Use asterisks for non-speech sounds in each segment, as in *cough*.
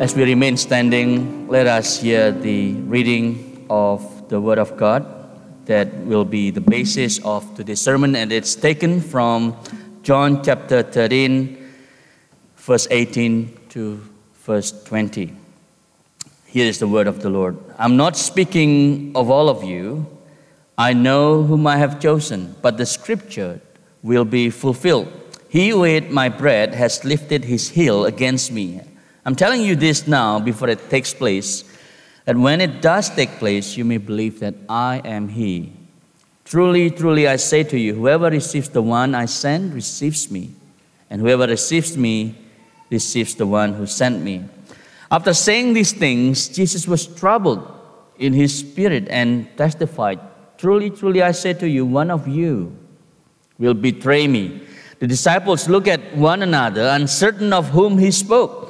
As we remain standing, let us hear the reading of the Word of God that will be the basis of today's sermon, and it's taken from John chapter 13, verse 18 to verse 20. Here is the word of the Lord. I'm not speaking of all of you. I know whom I have chosen, but the scripture will be fulfilled. He who ate my bread has lifted his heel against me. I'm telling you this now before it takes place, that when it does take place, you may believe that I am He. Truly, truly, I say to you, whoever receives the one I send receives me, and whoever receives me receives the one who sent me. After saying these things, Jesus was troubled in his spirit and testified, Truly, truly, I say to you, one of you will betray me. The disciples looked at one another, uncertain of whom he spoke.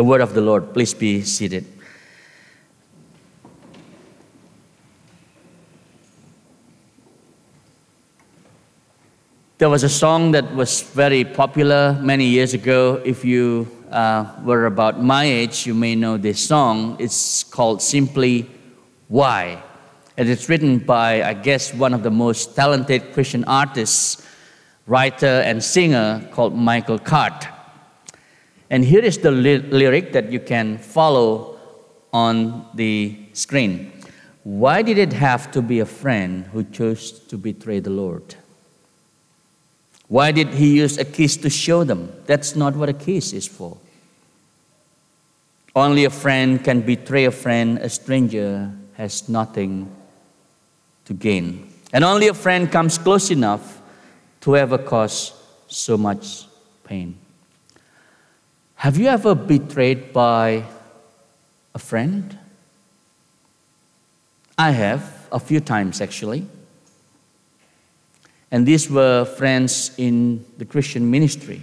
The word of the Lord. Please be seated. There was a song that was very popular many years ago. If you uh, were about my age, you may know this song. It's called Simply Why. And it's written by, I guess, one of the most talented Christian artists, writer, and singer called Michael Card. And here is the ly- lyric that you can follow on the screen. Why did it have to be a friend who chose to betray the Lord? Why did he use a kiss to show them? That's not what a kiss is for. Only a friend can betray a friend, a stranger has nothing to gain. And only a friend comes close enough to ever cause so much pain. Have you ever betrayed by a friend? I have, a few times actually. And these were friends in the Christian ministry.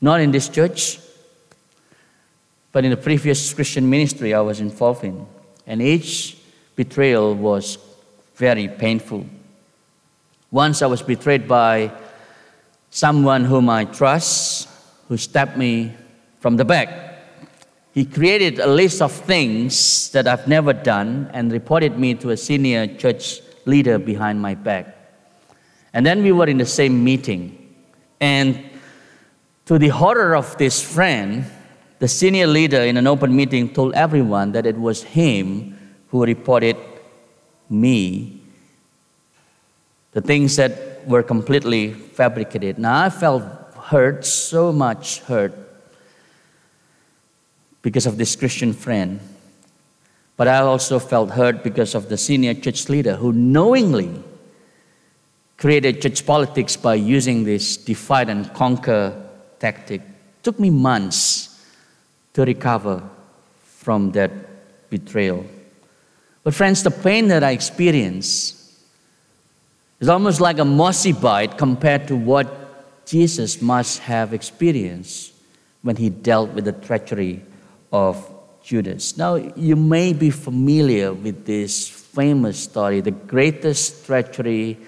Not in this church, but in the previous Christian ministry I was involved in. And each betrayal was very painful. Once I was betrayed by someone whom I trust, who stabbed me from the back. He created a list of things that I've never done and reported me to a senior church leader behind my back. And then we were in the same meeting. And to the horror of this friend, the senior leader in an open meeting told everyone that it was him who reported me the things that were completely fabricated. Now I felt hurt, so much hurt, because of this Christian friend. But I also felt hurt because of the senior church leader who knowingly created church politics by using this divide and conquer tactic. Took me months to recover from that betrayal. But, friends, the pain that I experienced is almost like a mossy bite compared to what Jesus must have experienced when he dealt with the treachery of Judas. Now, you may be familiar with this famous story, the greatest treachery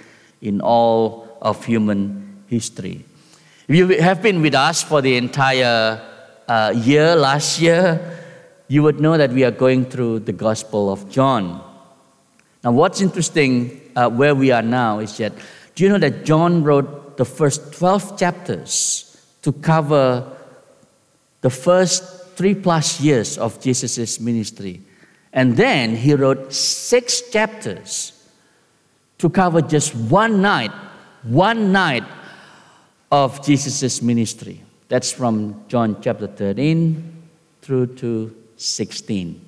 in all of human history. If you have been with us for the entire uh, year, last year, you would know that we are going through the Gospel of John. Now, what's interesting uh, where we are now is that do you know that John wrote the first 12 chapters to cover the first three plus years of Jesus' ministry. And then he wrote six chapters to cover just one night, one night of Jesus' ministry. That's from John chapter 13 through to 16.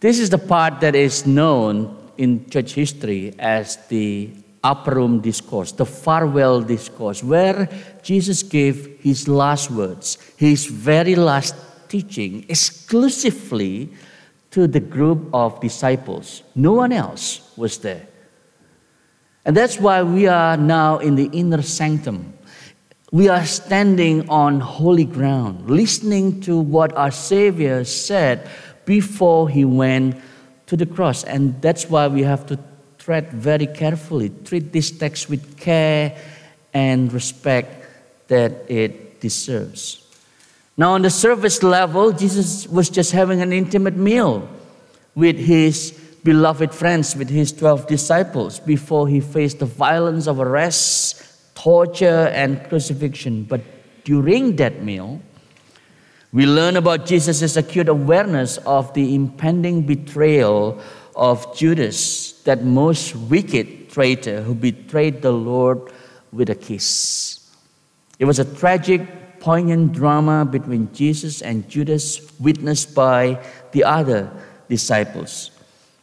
This is the part that is known in church history as the upper room discourse, the farewell discourse, where Jesus gave his last words, his very last teaching exclusively to the group of disciples. No one else was there. And that's why we are now in the inner sanctum. We are standing on holy ground, listening to what our Savior said before he went to the cross. And that's why we have to tread very carefully, treat this text with care and respect that it deserves. Now, on the surface level, Jesus was just having an intimate meal with his beloved friends, with his 12 disciples, before he faced the violence of arrest, torture, and crucifixion. But during that meal, we learn about Jesus' acute awareness of the impending betrayal of Judas, that most wicked traitor who betrayed the Lord with a kiss. It was a tragic, poignant drama between Jesus and Judas, witnessed by the other disciples.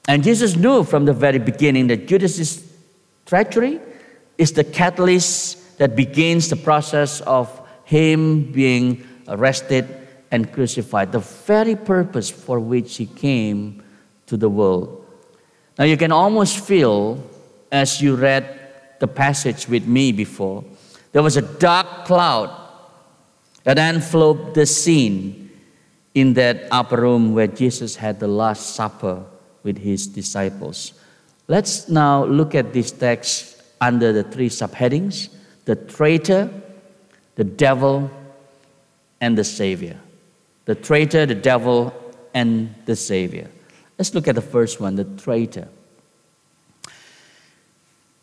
And Jesus knew from the very beginning that Judas's treachery is the catalyst that begins the process of him being arrested and crucified, the very purpose for which he came to the world. Now, you can almost feel, as you read the passage with me before, there was a dark cloud that enveloped the scene in that upper room where Jesus had the Last Supper with his disciples. Let's now look at this text under the three subheadings the traitor, the devil, and the Savior the traitor, the devil, and the Savior. Let's look at the first one, the traitor.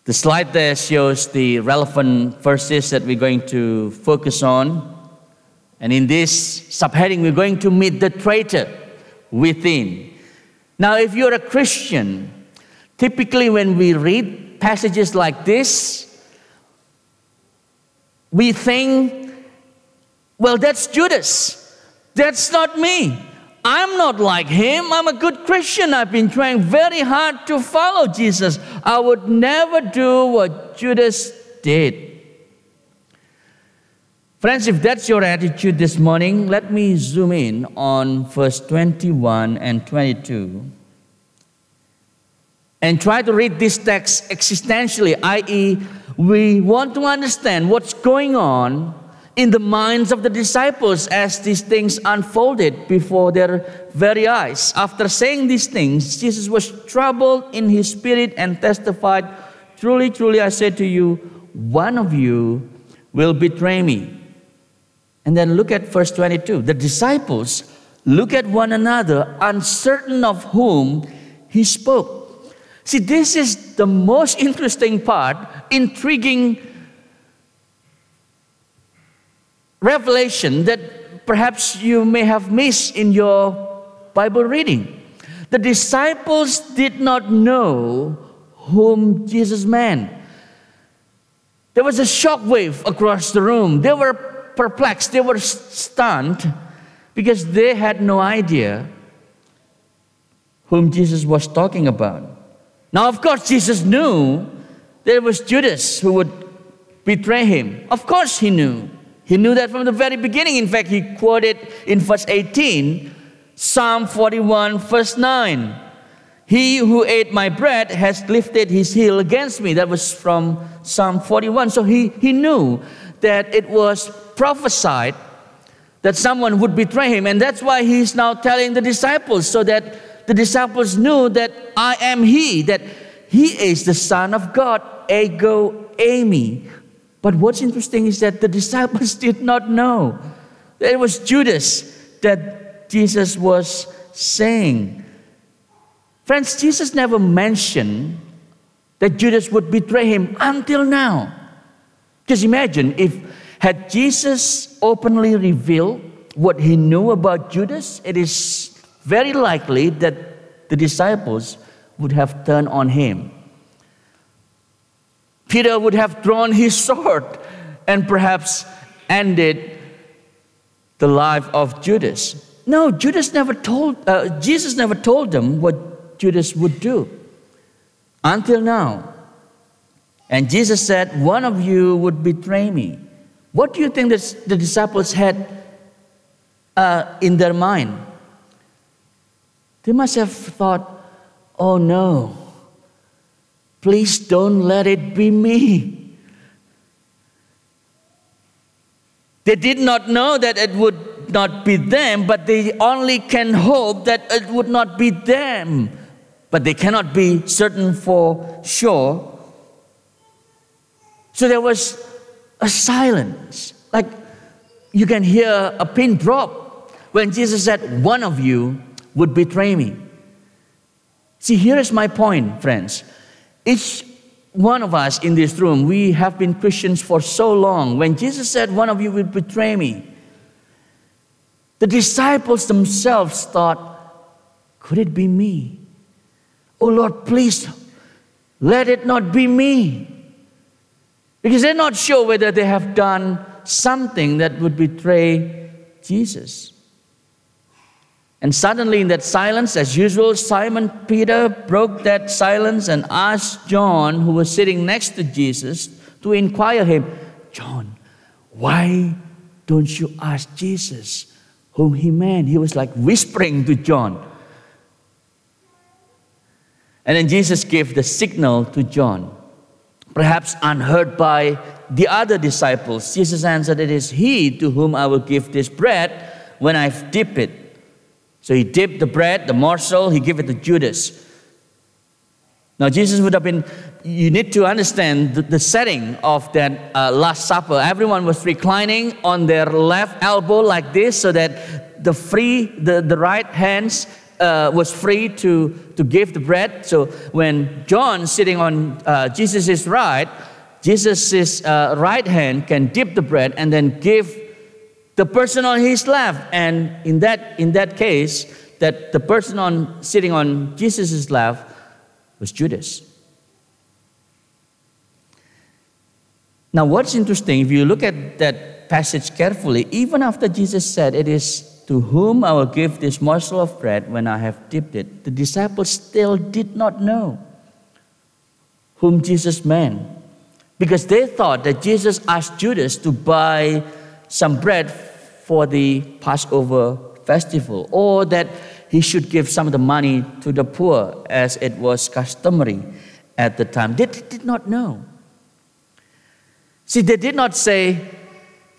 The slide there shows the relevant verses that we're going to focus on. And in this subheading, we're going to meet the traitor within. Now, if you're a Christian, typically when we read passages like this, we think, well, that's Judas. That's not me. I'm not like him. I'm a good Christian. I've been trying very hard to follow Jesus. I would never do what Judas did. Friends, if that's your attitude this morning, let me zoom in on verse 21 and 22 and try to read this text existentially, i.e., we want to understand what's going on in the minds of the disciples as these things unfolded before their very eyes. After saying these things, Jesus was troubled in his spirit and testified, Truly, truly, I say to you, one of you will betray me. And then look at verse 22. The disciples look at one another, uncertain of whom he spoke. See, this is the most interesting part, intriguing revelation that perhaps you may have missed in your Bible reading. The disciples did not know whom Jesus meant. There was a shock wave across the room. They were perplexed, they were stunned because they had no idea whom Jesus was talking about. Now, of course, Jesus knew there was Judas who would betray him. Of course, he knew. He knew that from the very beginning. In fact, he quoted in verse 18, Psalm 41, verse 9. He who ate my bread has lifted his heel against me. That was from Psalm 41. So he, he knew that it was prophesied that someone would betray him. And that's why he's now telling the disciples, so that the disciples knew that I am he, that he is the Son of God, ego eimi. But what's interesting is that the *laughs* disciples did not know. That it was Judas that Jesus was saying. Friends, Jesus never mentioned that Judas would betray him until now. Just imagine if, Had Jesus openly revealed what he knew about Judas, it is very likely that the disciples would have turned on him. Peter would have drawn his sword and perhaps ended the life of Judas. No, Judas never told, uh, Jesus never told them what Judas would do until now. And Jesus said, One of you would betray me. What do you think this, the disciples had uh, in their mind? They must have thought, Oh no, please don't let it be me. They did not know that it would not be them, but they only can hope that it would not be them. But they cannot be certain for sure. So there was a silence. Like you can hear a pin drop when Jesus said, One of you would betray me. See, here is my point, friends. Each one of us in this room, we have been Christians for so long. When Jesus said, One of you will betray me, the disciples themselves thought, Could it be me? Oh Lord, please let it not be me. Because they're not sure whether they have done something that would betray Jesus. And suddenly, in that silence, as usual, Simon Peter broke that silence and asked John, who was sitting next to Jesus, to inquire him, John, why don't you ask Jesus whom he meant? He was like whispering to John. And then Jesus gave the signal to John, perhaps unheard by the other disciples. Jesus answered, It is he to whom I will give this bread when I've dipped it. So he dipped the bread, the morsel, he gave it to Judas. Now, Jesus would have been, you need to understand the, the setting of that uh, Last Supper. Everyone was reclining on their left elbow like this so that the free, the, the right hands uh, was free to, to give the bread. So when John sitting on uh, Jesus' right, Jesus' uh, right hand can dip the bread and then give the person on his left. And in that, in that case, that the person on, sitting on Jesus' left was Judas. Now, what's interesting, if you look at that passage carefully, even after Jesus said, It is to whom I will give this morsel of bread when I have dipped it, the disciples still did not know whom Jesus meant. Because they thought that Jesus asked Judas to buy some bread for the Passover festival, or that he should give some of the money to the poor as it was customary at the time. They did not know. See, they did not say,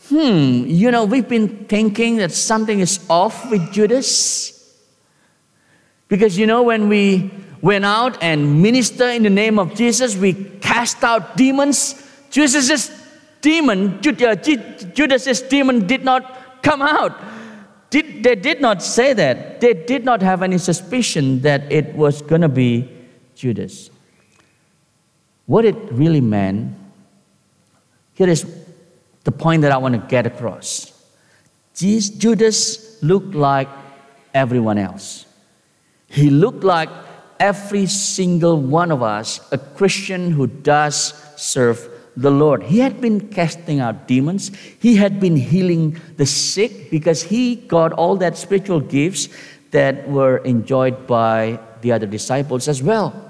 hmm, you know, we've been thinking that something is off with Judas. Because, you know, when we went out and minister in the name of Jesus, we cast out demons. Jesus' demon, uh, Judas's demon did not come out. Did, they did not say that. They did not have any suspicion that it was going to be Judas. What it really meant, here is the point that I want to get across. Judas looked like everyone else. He looked like every single one of us, a Christian who does serve the Lord. He had been casting out demons, he had been healing the sick because he got all that spiritual gifts that were enjoyed by the other disciples as well.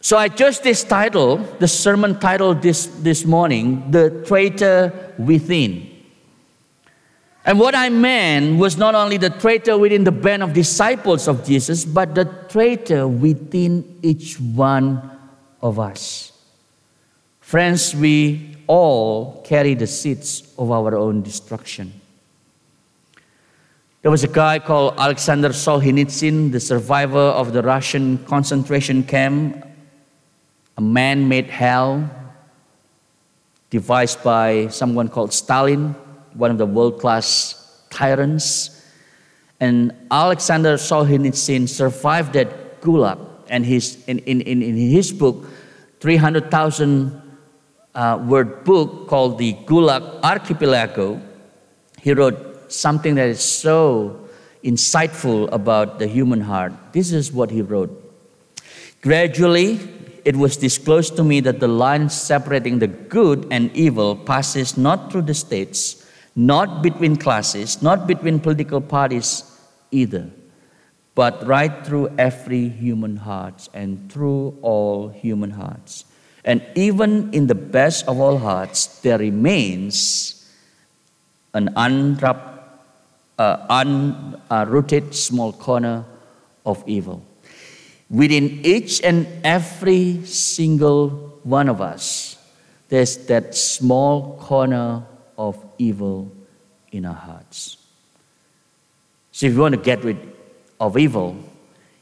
So I chose this title, the sermon title this, this morning, The Traitor Within. And what I meant was not only the traitor within the band of disciples of Jesus, but the traitor within each one of us. Friends, we all carry the seeds of our own destruction. There was a guy called Alexander Solzhenitsyn, the survivor of the Russian concentration camp, a man made hell devised by someone called Stalin, one of the world class tyrants. And Alexander Solzhenitsyn survived that gulag. And his, in, in, in his book, 300,000 uh, word book called the Gulag Archipelago, he wrote something that is so insightful about the human heart. This is what he wrote. Gradually, it was disclosed to me that the line separating the good and evil passes not through the states, not between classes, not between political parties either, but right through every human heart and through all human hearts. And even in the best of all hearts, there remains an uh, unrooted small corner of evil. Within each and every single one of us, there's that small corner of evil in our hearts. So, if you want to get rid of evil,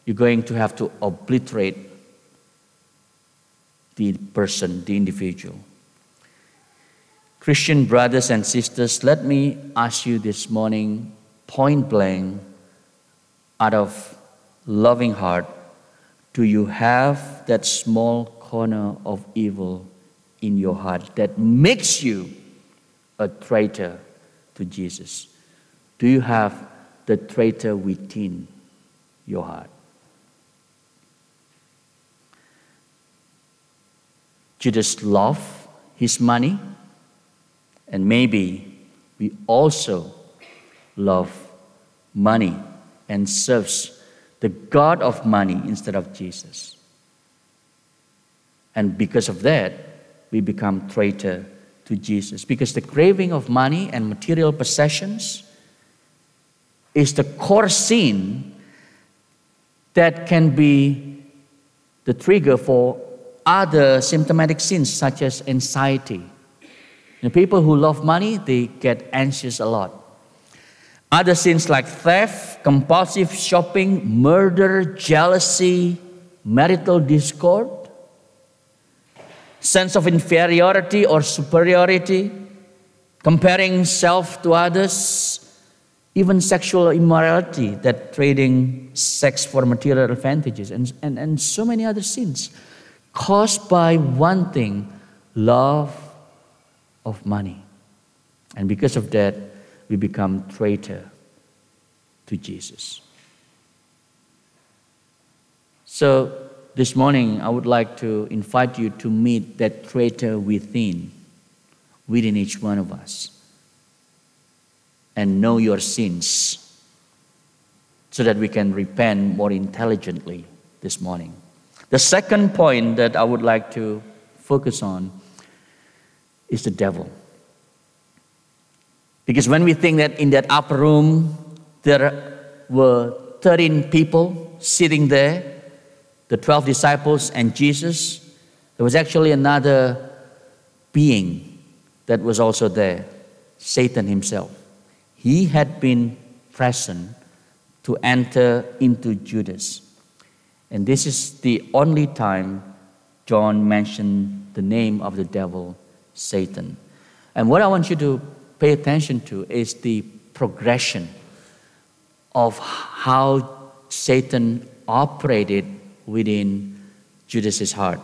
you're going to have to obliterate the person, the individual. Christian brothers and sisters, let me ask you this morning, point blank, out of loving heart, do you have that small corner of evil in your heart that makes you a traitor to Jesus? Do you have the traitor within your heart? Judas loved his money, and maybe we also love money and serves the God of money instead of Jesus. And because of that, we become traitor to Jesus. Because the craving of money and material possessions is the core sin that can be the trigger for other symptomatic sins such as anxiety. People who love money, they get anxious a lot. Other sins like theft, compulsive shopping, murder, jealousy, marital discord, sense of inferiority or superiority, comparing self to others, even sexual immorality, that trading sex for material advantages, and, and, and so many other sins caused by one thing love of money. And because of that, we become traitor to Jesus. So this morning, I would like to invite you to meet that traitor within, within each one of us, and know your sins so that we can repent more intelligently this morning. The second point that I would like to focus on is the devil. Because when we think that in that upper room there were 13 people sitting there, the 12 disciples and Jesus, there was actually another being that was also there, Satan himself. He had been present to enter into Judas. And this is the only time John mentioned the name of the devil, Satan. And what I want you to pay attention to is the progression of how Satan operated within Judas's heart.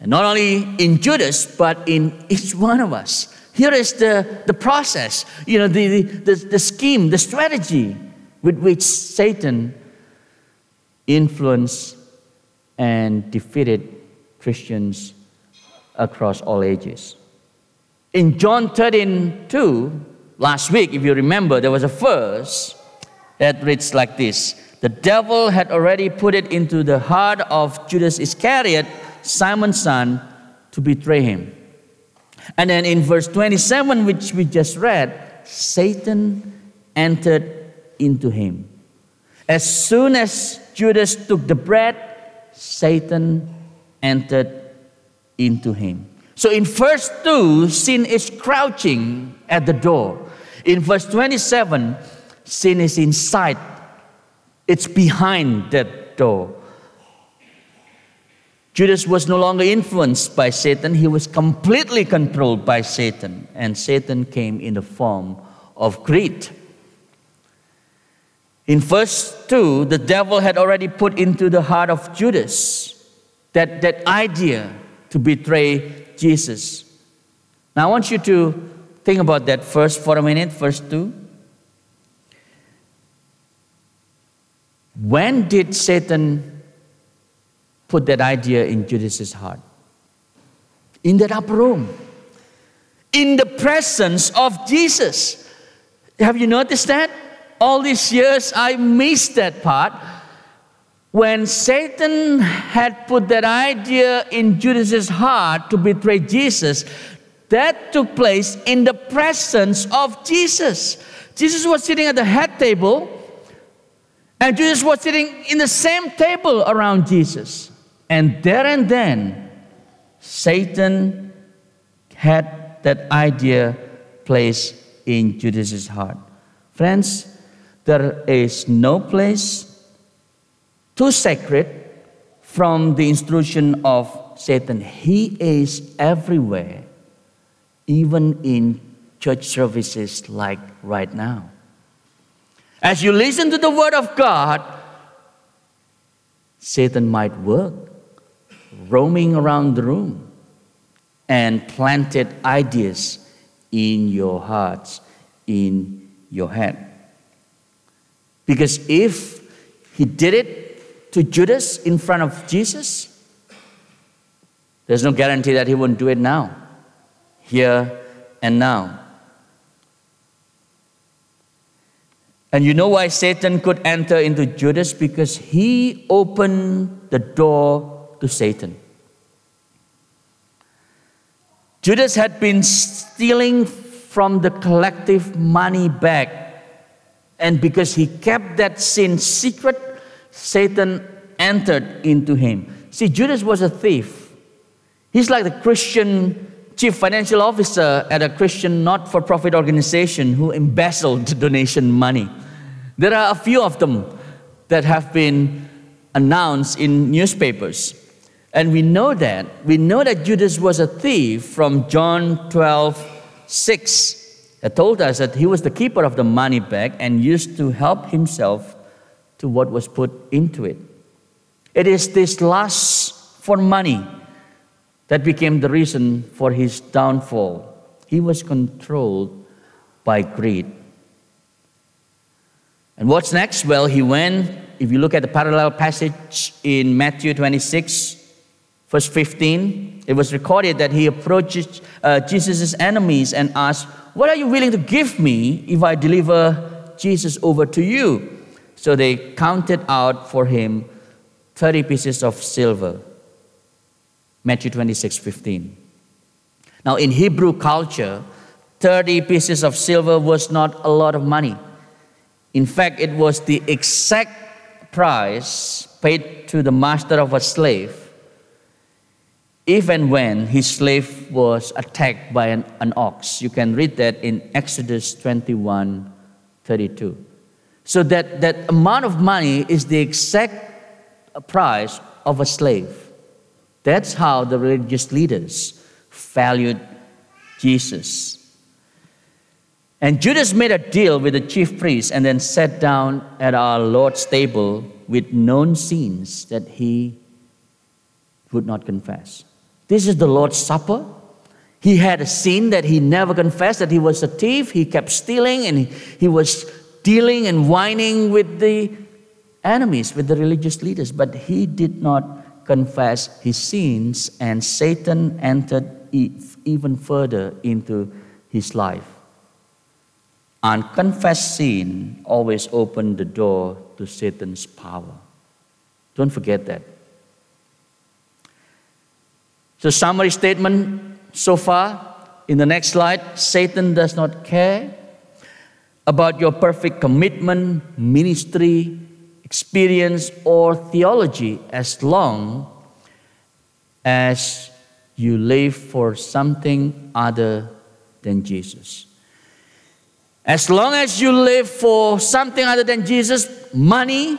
And not only in Judas, but in each one of us. Here is the, the process, you know, the, the, the scheme, the strategy with which Satan influenced and defeated Christians across all ages. In John 13, 2, last week, if you remember, there was a verse that reads like this The devil had already put it into the heart of Judas Iscariot, Simon's son, to betray him. And then in verse 27, which we just read, Satan entered into him. As soon as Judas took the bread, Satan entered into him. So in verse 2, sin is crouching at the door. In verse 27, sin is inside, it's behind that door. Judas was no longer influenced by Satan, he was completely controlled by Satan, and Satan came in the form of greed. In verse 2, the devil had already put into the heart of Judas that, that idea to betray Jesus. Now I want you to think about that first for a minute, verse 2. When did Satan put that idea in Judas's heart? In that upper room, in the presence of Jesus. Have you noticed that? All these years I missed that part. When Satan had put that idea in Judas's heart to betray Jesus, that took place in the presence of Jesus. Jesus was sitting at the head table and Jesus was sitting in the same table around Jesus. And there and then, Satan had that idea placed in Judas's heart. Friends, there is no place too sacred from the instruction of Satan. He is everywhere, even in church services like right now. As you listen to the Word of God, Satan might work, roaming around the room, and planted ideas in your hearts, in your head. Because if he did it to Judas in front of Jesus, there's no guarantee that he wouldn't do it now, here and now. And you know why Satan could enter into Judas? Because he opened the door to Satan. Judas had been stealing from the collective money bag. And because he kept that sin secret, Satan entered into him. See, Judas was a thief. He's like the Christian chief financial officer at a Christian not for profit organization who embezzled *laughs* donation money. There are a few of them that have been announced in newspapers. And we know that. We know that Judas was a thief from John 12 6. It told us that he was the keeper of the money bag and used to help himself to what was put into it. It is this lust for money that became the reason for his downfall. He was controlled by greed. And what's next? Well, he went, if you look at the parallel passage in Matthew 26, verse 15, it was recorded that he approached uh, Jesus' enemies and asked, What are you willing to give me if I deliver Jesus over to you? So they counted out for him 30 pieces of silver. Matthew 26 15. Now, in Hebrew culture, 30 pieces of silver was not a lot of money. In fact, it was the exact price paid to the master of a slave if and when his slave was attacked by an, an ox. You can read that in Exodus 21 32. So that, that amount of money is the exact price of a slave. That's how the religious leaders valued Jesus. And Judas made a deal with the chief priests and then sat down at our Lord's table with known sins that he would not confess. This is the Lord's Supper. He had a sin that he never confessed, that he was a thief, he kept stealing, and he, was dealing and whining with the enemies, with the religious leaders, but he did not confess his sins, and Satan entered even further into his life. Unconfessed sin always opened the door to Satan's power. Don't forget that. So, summary statement so far. In the next slide, Satan does not care about your perfect commitment, ministry, experience, or theology as long as you live for something other than Jesus. As long as you live for something other than Jesus, money,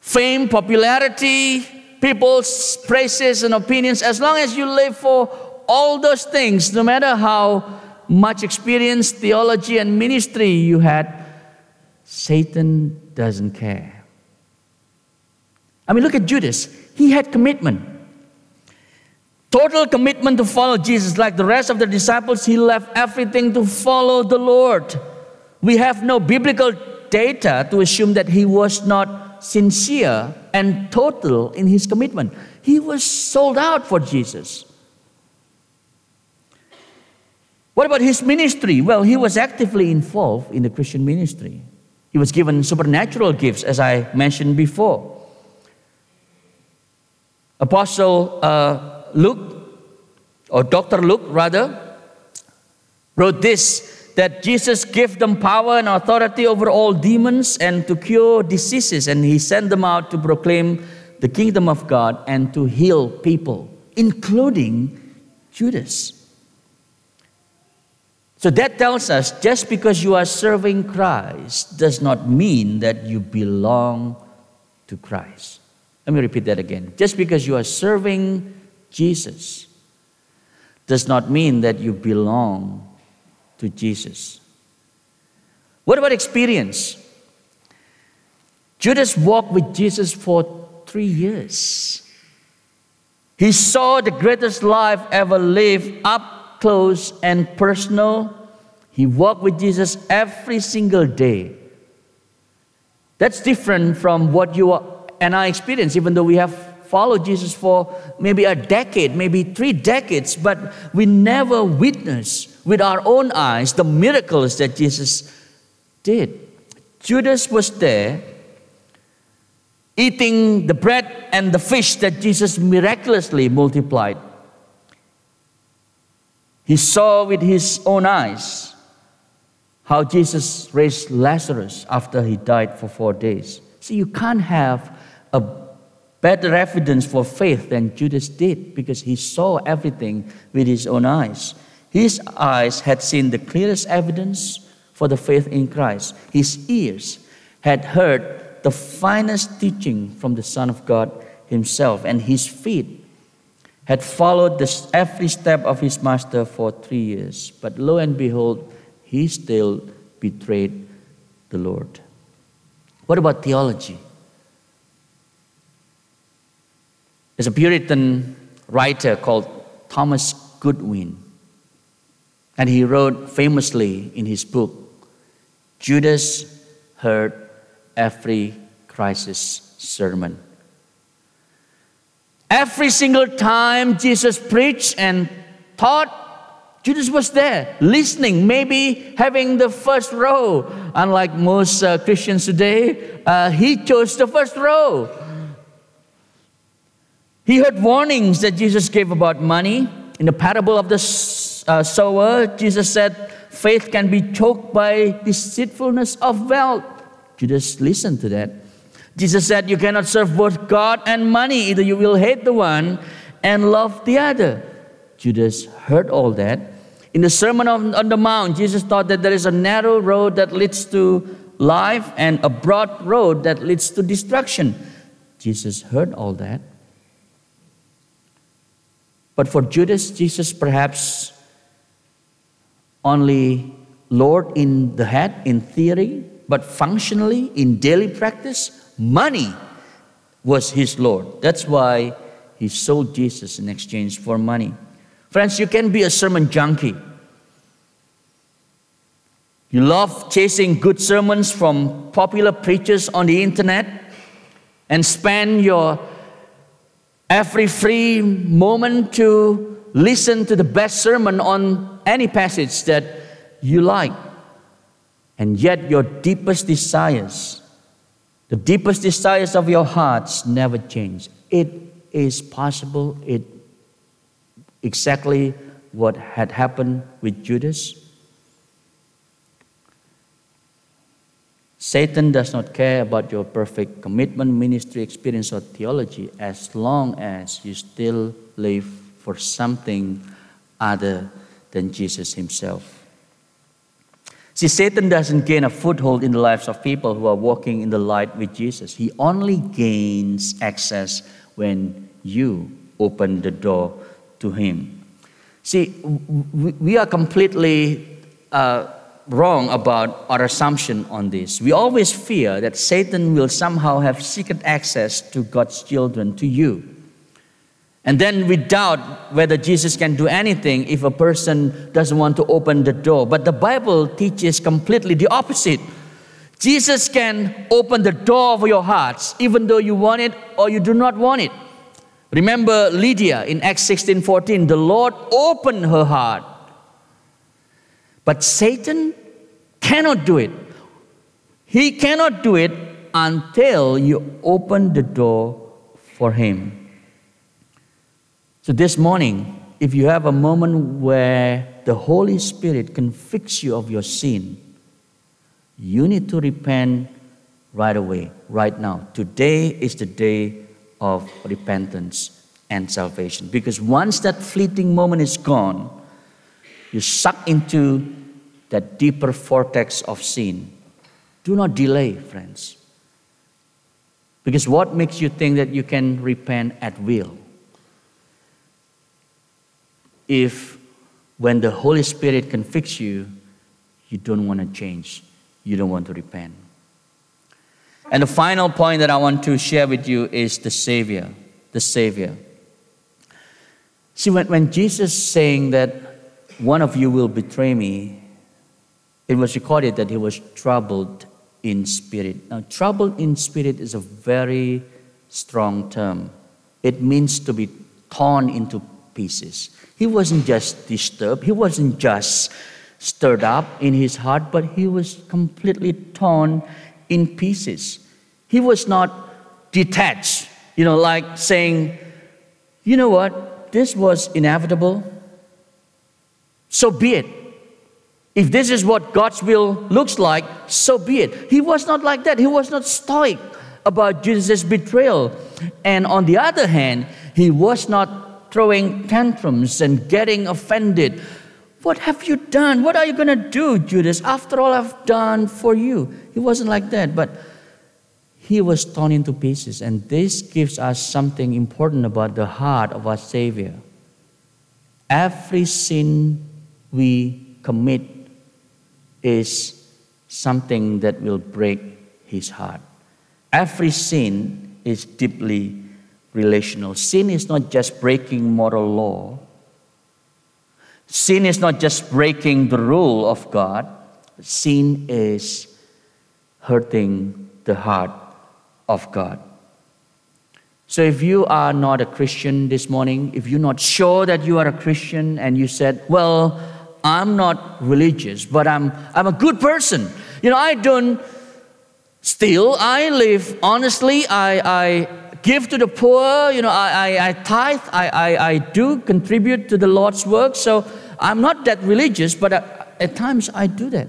fame, popularity, people's praises and opinions, as long as you live for all those things, no matter how much experience, theology, and ministry you had, Satan doesn't care. I mean, look at Judas. He had commitment. total commitment to follow Jesus. Like the rest of the disciples, he left everything to follow the Lord. We have no biblical data to assume that he was not sincere and total in his commitment. He was sold out for Jesus. What about his ministry? Well, he was actively involved in the Christian ministry. He was given supernatural gifts, as I mentioned before. Apostle uh, Luke, or Dr. Luke rather, wrote this that Jesus gave them power and authority over all demons and to cure diseases, and he sent them out to proclaim the kingdom of God and to heal people, including Judas. So that tells us just because you are serving Christ does not mean that you belong to Christ. Let me repeat that again. Just because you are serving Jesus does not mean that you belong to Jesus. What about experience? Judas walked with Jesus for three years. He saw the greatest life ever lived up close and personal. He walked with Jesus every single day. That's different from what you and I experience, even though we have followed Jesus for maybe a decade, maybe three decades, but we never witnessed with our own eyes the miracles that Jesus did. Judas was there eating the bread and the fish that Jesus miraculously multiplied. He saw with his own eyes how Jesus raised Lazarus after he died for four days. See, you can't have a better evidence for faith than Judas did because he saw everything with his own eyes. His eyes had seen the clearest evidence for the faith in Christ. His ears had heard the finest teaching from the Son of God himself, and his feet had followed this, every step of his master for three years. But lo and behold, he still betrayed the Lord. What about theology? There's a Puritan writer called Thomas Goodwin, and he wrote famously in his book Judas heard every Christ's sermon. Every single time Jesus preached and taught, Judas was there, listening, maybe having the first row. Unlike most uh, Christians today, uh, he chose the first row. He heard warnings that Jesus gave about money. In the parable of the uh, sower, Jesus said, faith can be choked by deceitfulness of wealth. Judas listened to that. Jesus said, You cannot serve both God and money. Either you will hate the one and love the other. Judas heard all that. In the Sermon on, on the Mount, Jesus taught that there is a narrow road that leads to life and a broad road that leads to destruction. Jesus heard all that. But for Judas, Jesus perhaps only Lord in the head, in theory, but functionally, in daily practice, Money was his Lord. That's why he sold Jesus in exchange for money. Friends, you can be a sermon junkie. You love chasing good sermons from popular preachers on the internet and spend your every free moment to listen to the best sermon on any passage that you like. And yet, your deepest desires the deepest desires of your hearts never change. It is possible. It exactly what had happened with Judas. Satan does not care about your perfect commitment, ministry, experience, or theology as long as you still live for something other than Jesus Himself. See, Satan doesn't gain a foothold in the lives of people who are walking in the light with Jesus. He only gains access when you open the door to him. See, we are completely uh, wrong about our assumption on this. We always fear that Satan will somehow have secret access to God's children, to you. And then we doubt whether Jesus can do anything if a person doesn't want to open the door. But the Bible teaches completely the opposite. Jesus can open the door of your hearts, even though you want it or you do not want it. Remember Lydia in Acts 16 14, the Lord opened her heart. But Satan cannot do it. He cannot do it until you open the door for him. So this morning, if you have a moment where the Holy Spirit convicts you of your sin, you need to repent right away, right now. Today is the day of repentance and salvation. Because once that fleeting moment is gone, you suck into that deeper vortex of sin. Do not delay, friends. Because what makes you think that you can repent at will? If when the Holy Spirit convicts you, you don't want to change, you don't want to repent. And the final point that I want to share with you is the Savior. The Savior. See, when, when Jesus saying that one of you will betray me, it was recorded that he was troubled in spirit. Now, troubled in spirit is a very strong term. It means to be torn into pieces. He wasn't just disturbed, he wasn't just stirred up in his heart, but he was completely torn in pieces. He was not detached, you know, like saying, you know what, this was inevitable. So be it. If this is what God's will looks like, so be it. He was not like that. He was not stoic about Jesus' betrayal. And on the other hand, he was not throwing tantrums and getting offended. What have you done? What are you going to do, Judas? After all I've done for you. He wasn't like that. But he was torn into pieces. And this gives us something important about the heart of our Savior. Every sin we commit is something that will break his heart. Every sin is deeply relational. Sin is not just breaking moral law, sin is not just breaking the rule of God, sin is hurting the heart of God. So, if you are not a Christian this morning, if you're not sure that you are a Christian and you said, Well, I'm not religious, but I'm, I'm a good person. You know, I don't steal, I live honestly, I, I give to the poor, you know, I, I, I tithe, I, I, I do contribute to the Lord's work. So, I'm not that religious, but at, at times I do that.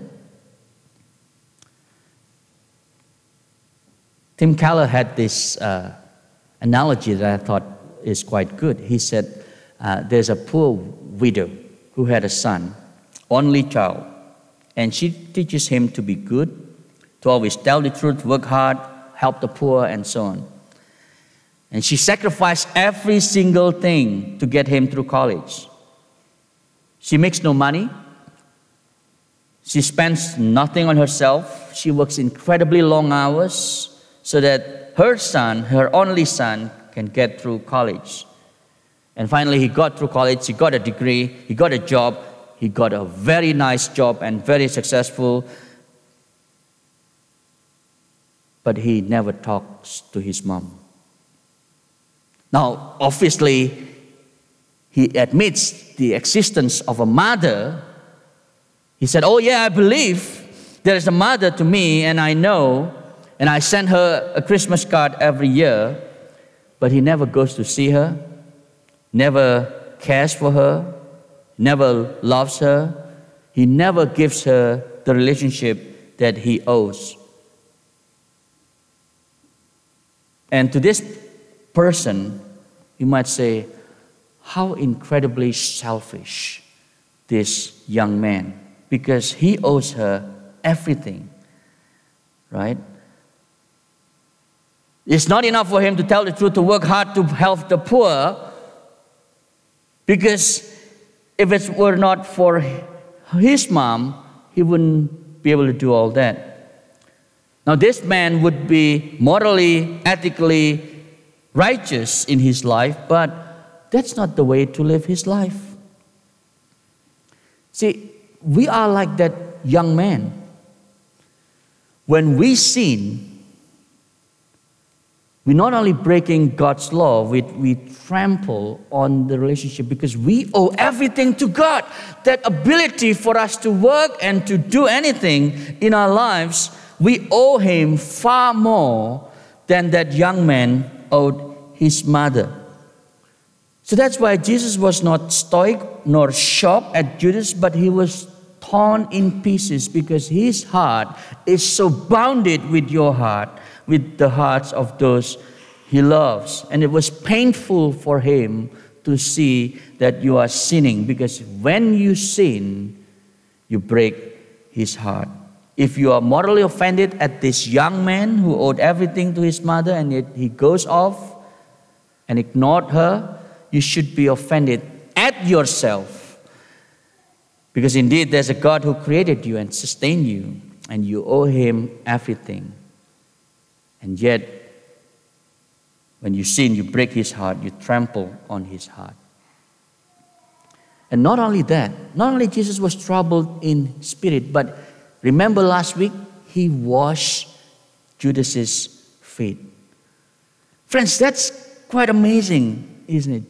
Tim Keller had this uh, analogy that I thought is quite good. He said, uh, There's a poor widow who had a son, only child, and she teaches him to be good, to always tell the truth, work hard, help the poor, and so on. And she sacrificed every single thing to get him through college. She makes no money. She spends nothing on herself. She works incredibly long hours so that her son, her only son, can get through college. And finally, he got through college, he got a degree, he got a job, he got a very nice job and very successful. But he never talks to his mom. Now, obviously, he admits the existence of a mother. He said, Oh, yeah, I believe there is a mother to me, and I know and I send her a Christmas card every year, but he never goes to see her, never cares for her, never loves her. He never gives her the relationship that he owes. And to this person, you might say, how incredibly selfish this young man, because he owes her everything, right? It's not enough for him to tell the truth, to work hard to help the poor, because if it were not for his mom, he wouldn't be able to do all that. Now, this man would be morally, ethically righteous in his life, but that's not the way to live his life. See, we are like that young man. When we sin, we're not only breaking God's law, we, we trample on the relationship because we owe everything to God. That ability for us to work and to do anything in our lives, we owe Him far more than that young man owed his mother. So that's why Jesus was not stoic nor shocked at Judas, but he was torn in pieces because his heart is so bounded with your heart with the hearts of those he loves. And it was painful for him to see that you are sinning because when you sin, you break his heart. If you are morally offended at this young man who owed everything to his mother and yet he goes off and ignored her, you should be offended at yourself. Because indeed, there's a God who created you and sustained you, and you owe him everything. And yet, when you sin, you break his heart, you trample on his heart. And not only that, not only Jesus was troubled in spirit, but remember last week, he washed Judas's feet. Friends, that's quite amazing, isn't it?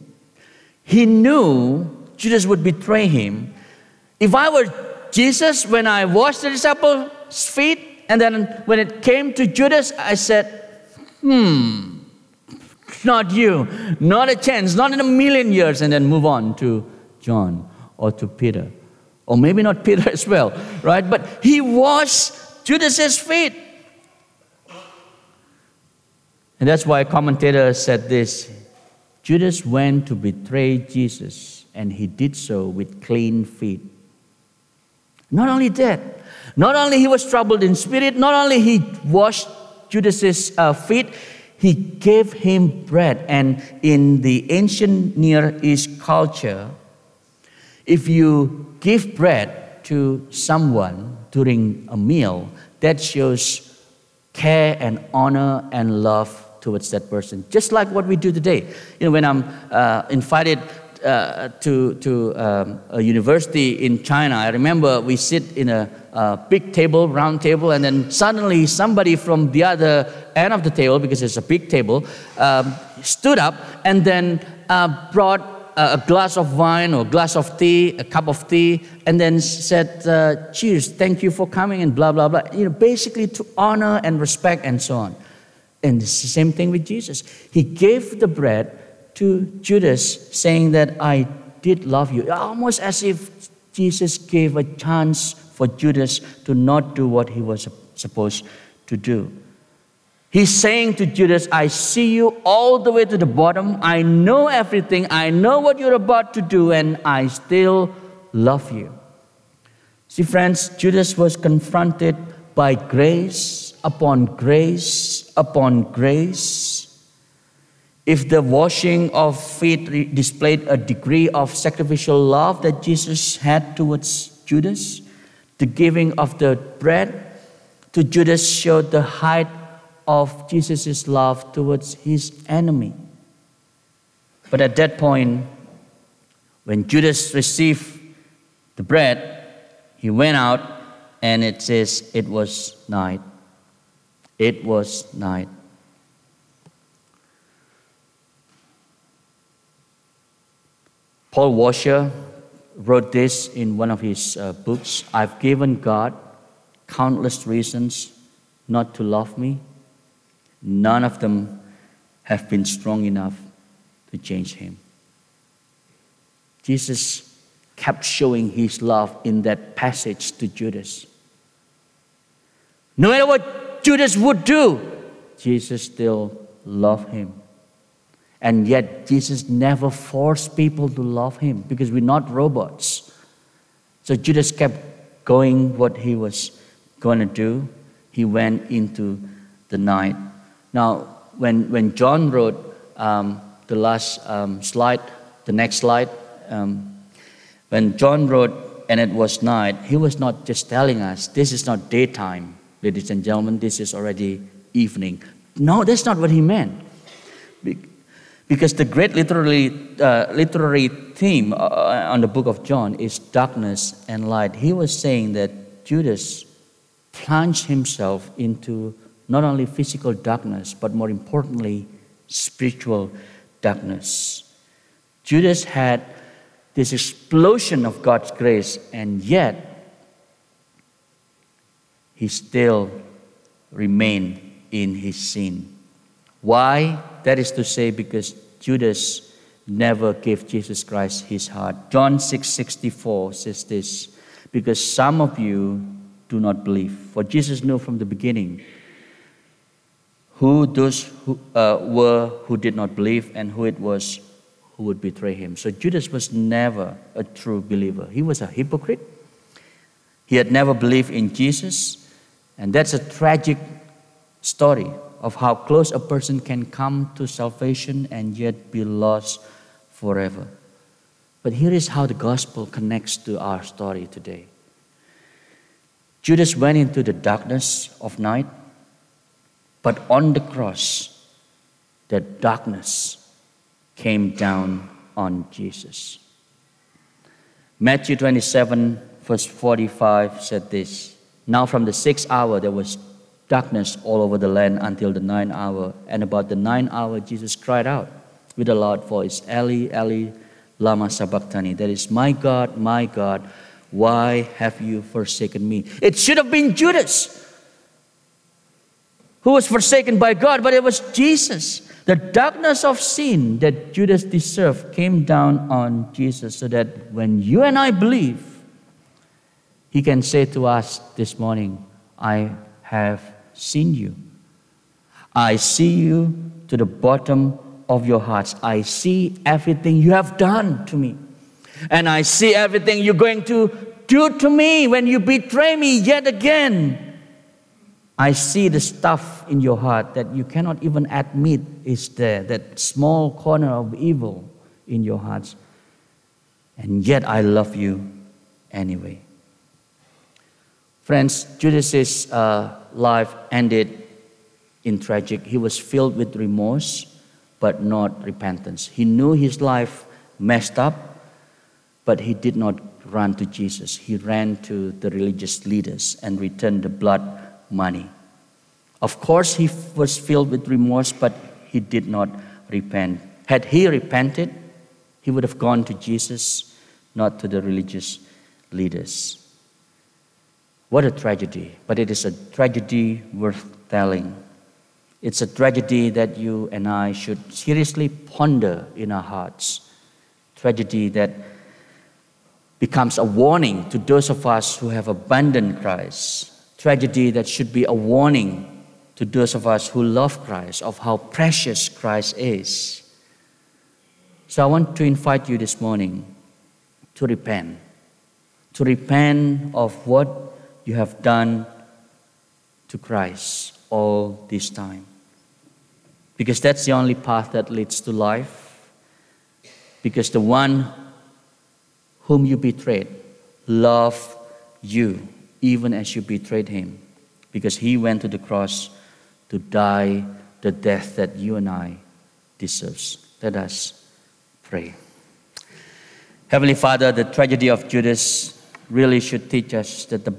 He knew Judas would betray him. If I were Jesus, when I washed the disciples' feet, and then when it came to Judas, I said, hmm, not you, not a chance, not in a million years, and then move on to John or to Peter. Or maybe not Peter as well, right? But he washed Judas's feet. And that's why a commentator said this Judas went to betray Jesus, and he did so with clean feet. Not only that, not only he was troubled in spirit, not only he washed Judas's uh, feet, he gave him bread. And in the ancient Near East culture, if you give bread to someone during a meal, that shows care and honor and love towards that person. Just like what we do today. You know, when I'm uh, invited uh, to, to um, a university in China, I remember we sit in a, a, big table, round table, and then suddenly somebody from the other end of the table, because it's a big table, um, stood up and then uh, brought a glass of wine or a glass of tea, a cup of tea, and then said, uh, Cheers, thank you for coming, and blah, blah, blah. You know, basically to honor and respect and so on. And it's the same thing with Jesus. He gave the bread to Judas, saying that I did love you. Almost as if Jesus gave a chance for Judas to not do what he was supposed to do. He's saying to Judas, I see you all the way to the bottom. I know everything. I know what you're about to do, and I still love you. See, friends, Judas was confronted by grace upon grace upon grace if the washing of feet displayed a degree of sacrificial love that Jesus had towards Judas, the giving of the bread to Judas showed the height of Jesus' love towards his enemy. But at that point, when Judas received the bread, he went out and it says it was night. It was night. Paul Washer wrote this in one of his uh, books I've given God countless reasons not to love me. None of them have been strong enough to change him. Jesus kept showing his love in that passage to Judas. No matter what Judas would do, Jesus still loved him. And yet, Jesus never forced people to love him because we're not robots. So Judas kept going what he was going to do. He went into the night. Now, when, when John wrote um, the last um, slide, the next slide, um, when John wrote, and it was night, he was not just telling us, this is not daytime, ladies and gentlemen, this is already evening. No, that's not what he meant. Because the great literary, uh, literary theme uh, on the book of John is darkness and light. He was saying that Judas plunged himself into not only physical darkness, but more importantly, spiritual darkness. Judas had this explosion of God's grace, and yet he still remained in his sin. Why? That is to say, because Judas never gave Jesus Christ his heart. John 6 64 says this, because some of you do not believe. For Jesus knew from the beginning who those who, uh, were who did not believe and who it was who would betray him. So Judas was never a true believer. He was a hypocrite. He had never believed in Jesus. And that's a tragic story of how close a person can come to salvation and yet be lost forever. But here is how the gospel connects to our story today. Judas went into the darkness of night, but on the cross, the darkness came down on Jesus. Matthew 27, verse 45 said this Now from the sixth hour there was darkness all over the land until the ninth hour. And about the ninth hour, Jesus cried out with a loud voice, Eli, Eli, lama sabachthani. That is, my God, my God, why have you forsaken me? It should have been Judas who was forsaken by God, but it was Jesus. The darkness of sin that Judas deserved came down on Jesus so that when you and I believe, he can say to us this morning, I have seen you. I see you to the bottom of your hearts. I see everything you have done to me. And I see everything you're going to do to me when you betray me yet again. I see the stuff in your heart that you cannot even admit is there, that small corner of evil in your hearts. And yet I love you anyway. Friends, Judas's uh, life ended in tragic. He was filled with remorse, but not repentance. He knew his life messed up, but he did not run to Jesus. He ran to the religious leaders and returned the blood money. Of course, he was filled with remorse, but he did not repent. Had he repented, he would have gone to Jesus, not to the religious leaders. What a tragedy, but it is a tragedy worth telling. It's a tragedy that you and I should seriously ponder in our hearts. Tragedy that becomes a warning to those of us who have abandoned Christ. Tragedy that should be a warning to those of us who love Christ of how precious Christ is. So I want to invite you this morning to repent. To repent of what you have done to Christ all this time. Because that's the only path that leads to life. Because the one whom you betrayed loved you even as you betrayed him. Because he went to the cross to die the death that you and I deserves. Let us pray. Heavenly Father, the tragedy of Judas really should teach us that the